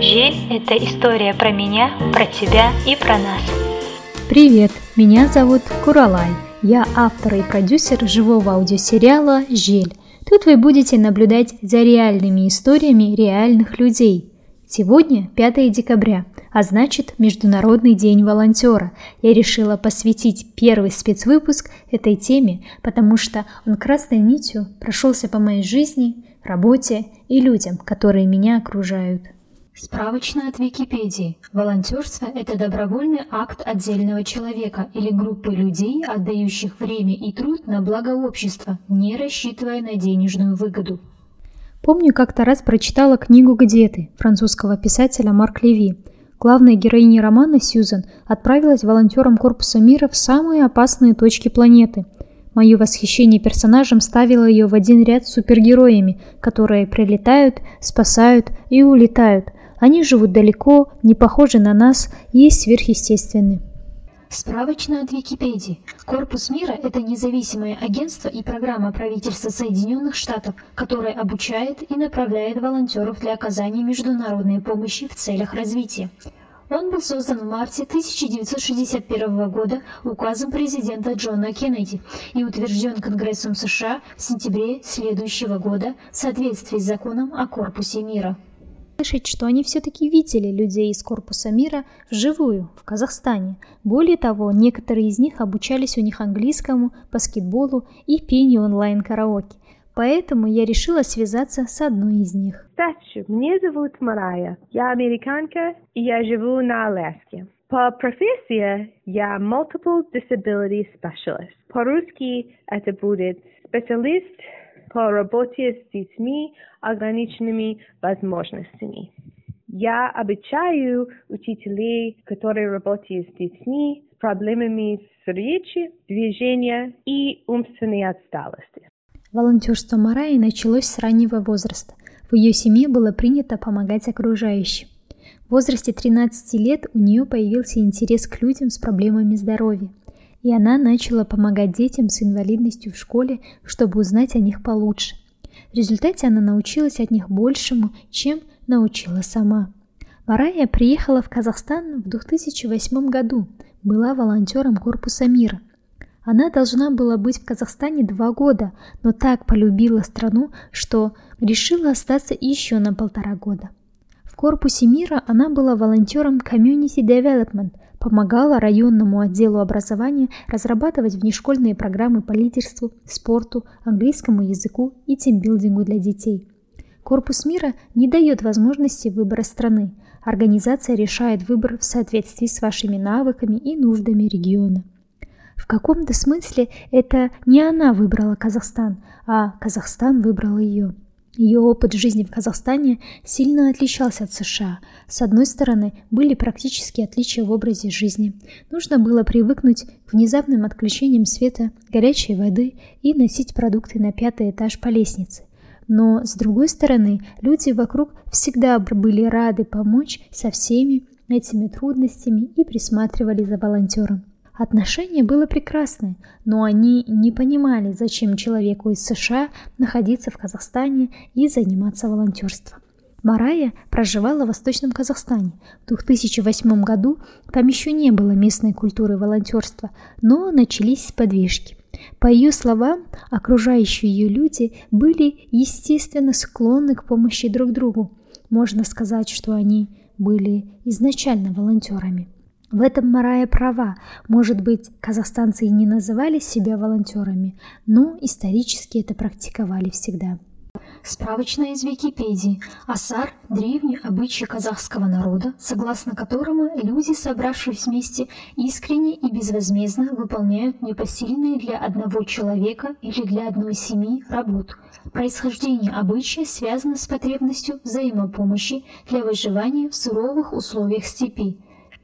Жель – это история про меня, про тебя и про нас. Привет, меня зовут Куралай. Я автор и продюсер живого аудиосериала «Жель». Тут вы будете наблюдать за реальными историями реальных людей. Сегодня 5 декабря, а значит Международный день волонтера. Я решила посвятить первый спецвыпуск этой теме, потому что он красной нитью прошелся по моей жизни, работе и людям, которые меня окружают. Справочно от Википедии. Волонтерство – это добровольный акт отдельного человека или группы людей, отдающих время и труд на благо общества, не рассчитывая на денежную выгоду. Помню, как-то раз прочитала книгу «Где ты» французского писателя Марк Леви. Главная героиня романа Сьюзан отправилась волонтером Корпуса мира в самые опасные точки планеты – Мое восхищение персонажем ставило ее в один ряд с супергероями, которые прилетают, спасают и улетают. Они живут далеко, не похожи на нас и сверхъестественны. Справочно от Википедии. Корпус мира – это независимое агентство и программа правительства Соединенных Штатов, которое обучает и направляет волонтеров для оказания международной помощи в целях развития. Он был создан в марте 1961 года указом президента Джона Кеннеди и утвержден Конгрессом США в сентябре следующего года в соответствии с законом о Корпусе мира. Слышать, что они все-таки видели людей из Корпуса мира вживую, в Казахстане. Более того, некоторые из них обучались у них английскому, баскетболу и пению онлайн-караоке. Поэтому я решила связаться с одной из них. Здравствуйте, меня зовут Марая. Я американка, и я живу на Аляске. По профессии я Multiple Disability Specialist. По-русски это будет специалист по работе с детьми ограниченными возможностями. Я обучаю учителей, которые работают с детьми проблемами с речи, движения и умственной отсталости. Волонтерство Мараи началось с раннего возраста. В ее семье было принято помогать окружающим. В возрасте 13 лет у нее появился интерес к людям с проблемами здоровья, и она начала помогать детям с инвалидностью в школе, чтобы узнать о них получше. В результате она научилась от них большему, чем научила сама. Марая приехала в Казахстан в 2008 году, была волонтером Корпуса мира – она должна была быть в Казахстане два года, но так полюбила страну, что решила остаться еще на полтора года. В корпусе мира она была волонтером Community Development, помогала районному отделу образования разрабатывать внешкольные программы по лидерству, спорту, английскому языку и тимбилдингу для детей. Корпус мира не дает возможности выбора страны. Организация решает выбор в соответствии с вашими навыками и нуждами региона. В каком-то смысле это не она выбрала Казахстан, а Казахстан выбрал ее. Ее опыт жизни в Казахстане сильно отличался от США. С одной стороны, были практические отличия в образе жизни. Нужно было привыкнуть к внезапным отключениям света, горячей воды и носить продукты на пятый этаж по лестнице. Но, с другой стороны, люди вокруг всегда были рады помочь со всеми этими трудностями и присматривали за волонтером. Отношение было прекрасное, но они не понимали, зачем человеку из США находиться в Казахстане и заниматься волонтерством. Марая проживала в Восточном Казахстане. В 2008 году там еще не было местной культуры волонтерства, но начались подвижки. По ее словам, окружающие ее люди были естественно склонны к помощи друг другу. Можно сказать, что они были изначально волонтерами. В этом Марая права. Может быть, казахстанцы и не называли себя волонтерами, но исторически это практиковали всегда. Справочная из Википедии. Асар – древний обычай казахского народа, согласно которому люди, собравшись вместе, искренне и безвозмездно выполняют непосильные для одного человека или для одной семьи работу. Происхождение обычая связано с потребностью взаимопомощи для выживания в суровых условиях степи.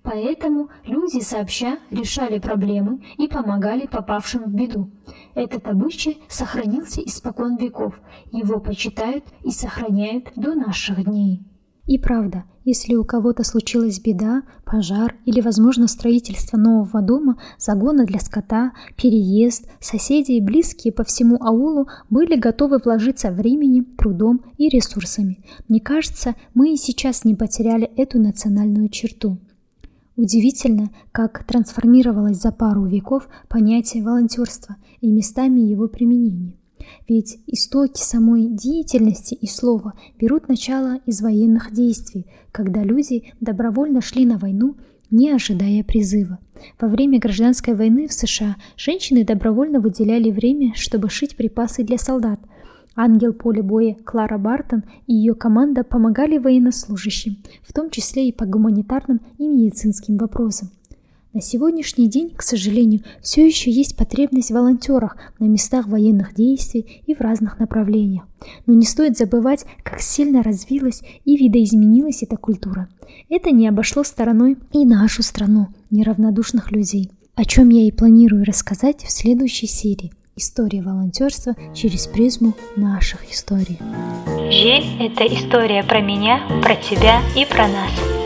Поэтому люди сообща решали проблемы и помогали попавшим в беду. Этот обычай сохранился испокон веков, его почитают и сохраняют до наших дней. И правда, если у кого-то случилась беда, пожар или, возможно, строительство нового дома, загона для скота, переезд, соседи и близкие по всему аулу были готовы вложиться временем, трудом и ресурсами. Мне кажется, мы и сейчас не потеряли эту национальную черту. Удивительно, как трансформировалось за пару веков понятие волонтерства и местами его применения. Ведь истоки самой деятельности и слова берут начало из военных действий, когда люди добровольно шли на войну, не ожидая призыва. Во время гражданской войны в США женщины добровольно выделяли время, чтобы шить припасы для солдат. Ангел поля боя Клара Бартон и ее команда помогали военнослужащим, в том числе и по гуманитарным и медицинским вопросам. На сегодняшний день, к сожалению, все еще есть потребность в волонтерах на местах военных действий и в разных направлениях. Но не стоит забывать, как сильно развилась и видоизменилась эта культура. Это не обошло стороной и нашу страну, неравнодушных людей, о чем я и планирую рассказать в следующей серии. История волонтерства через призму наших историй. Же – это история про меня, про тебя и про нас.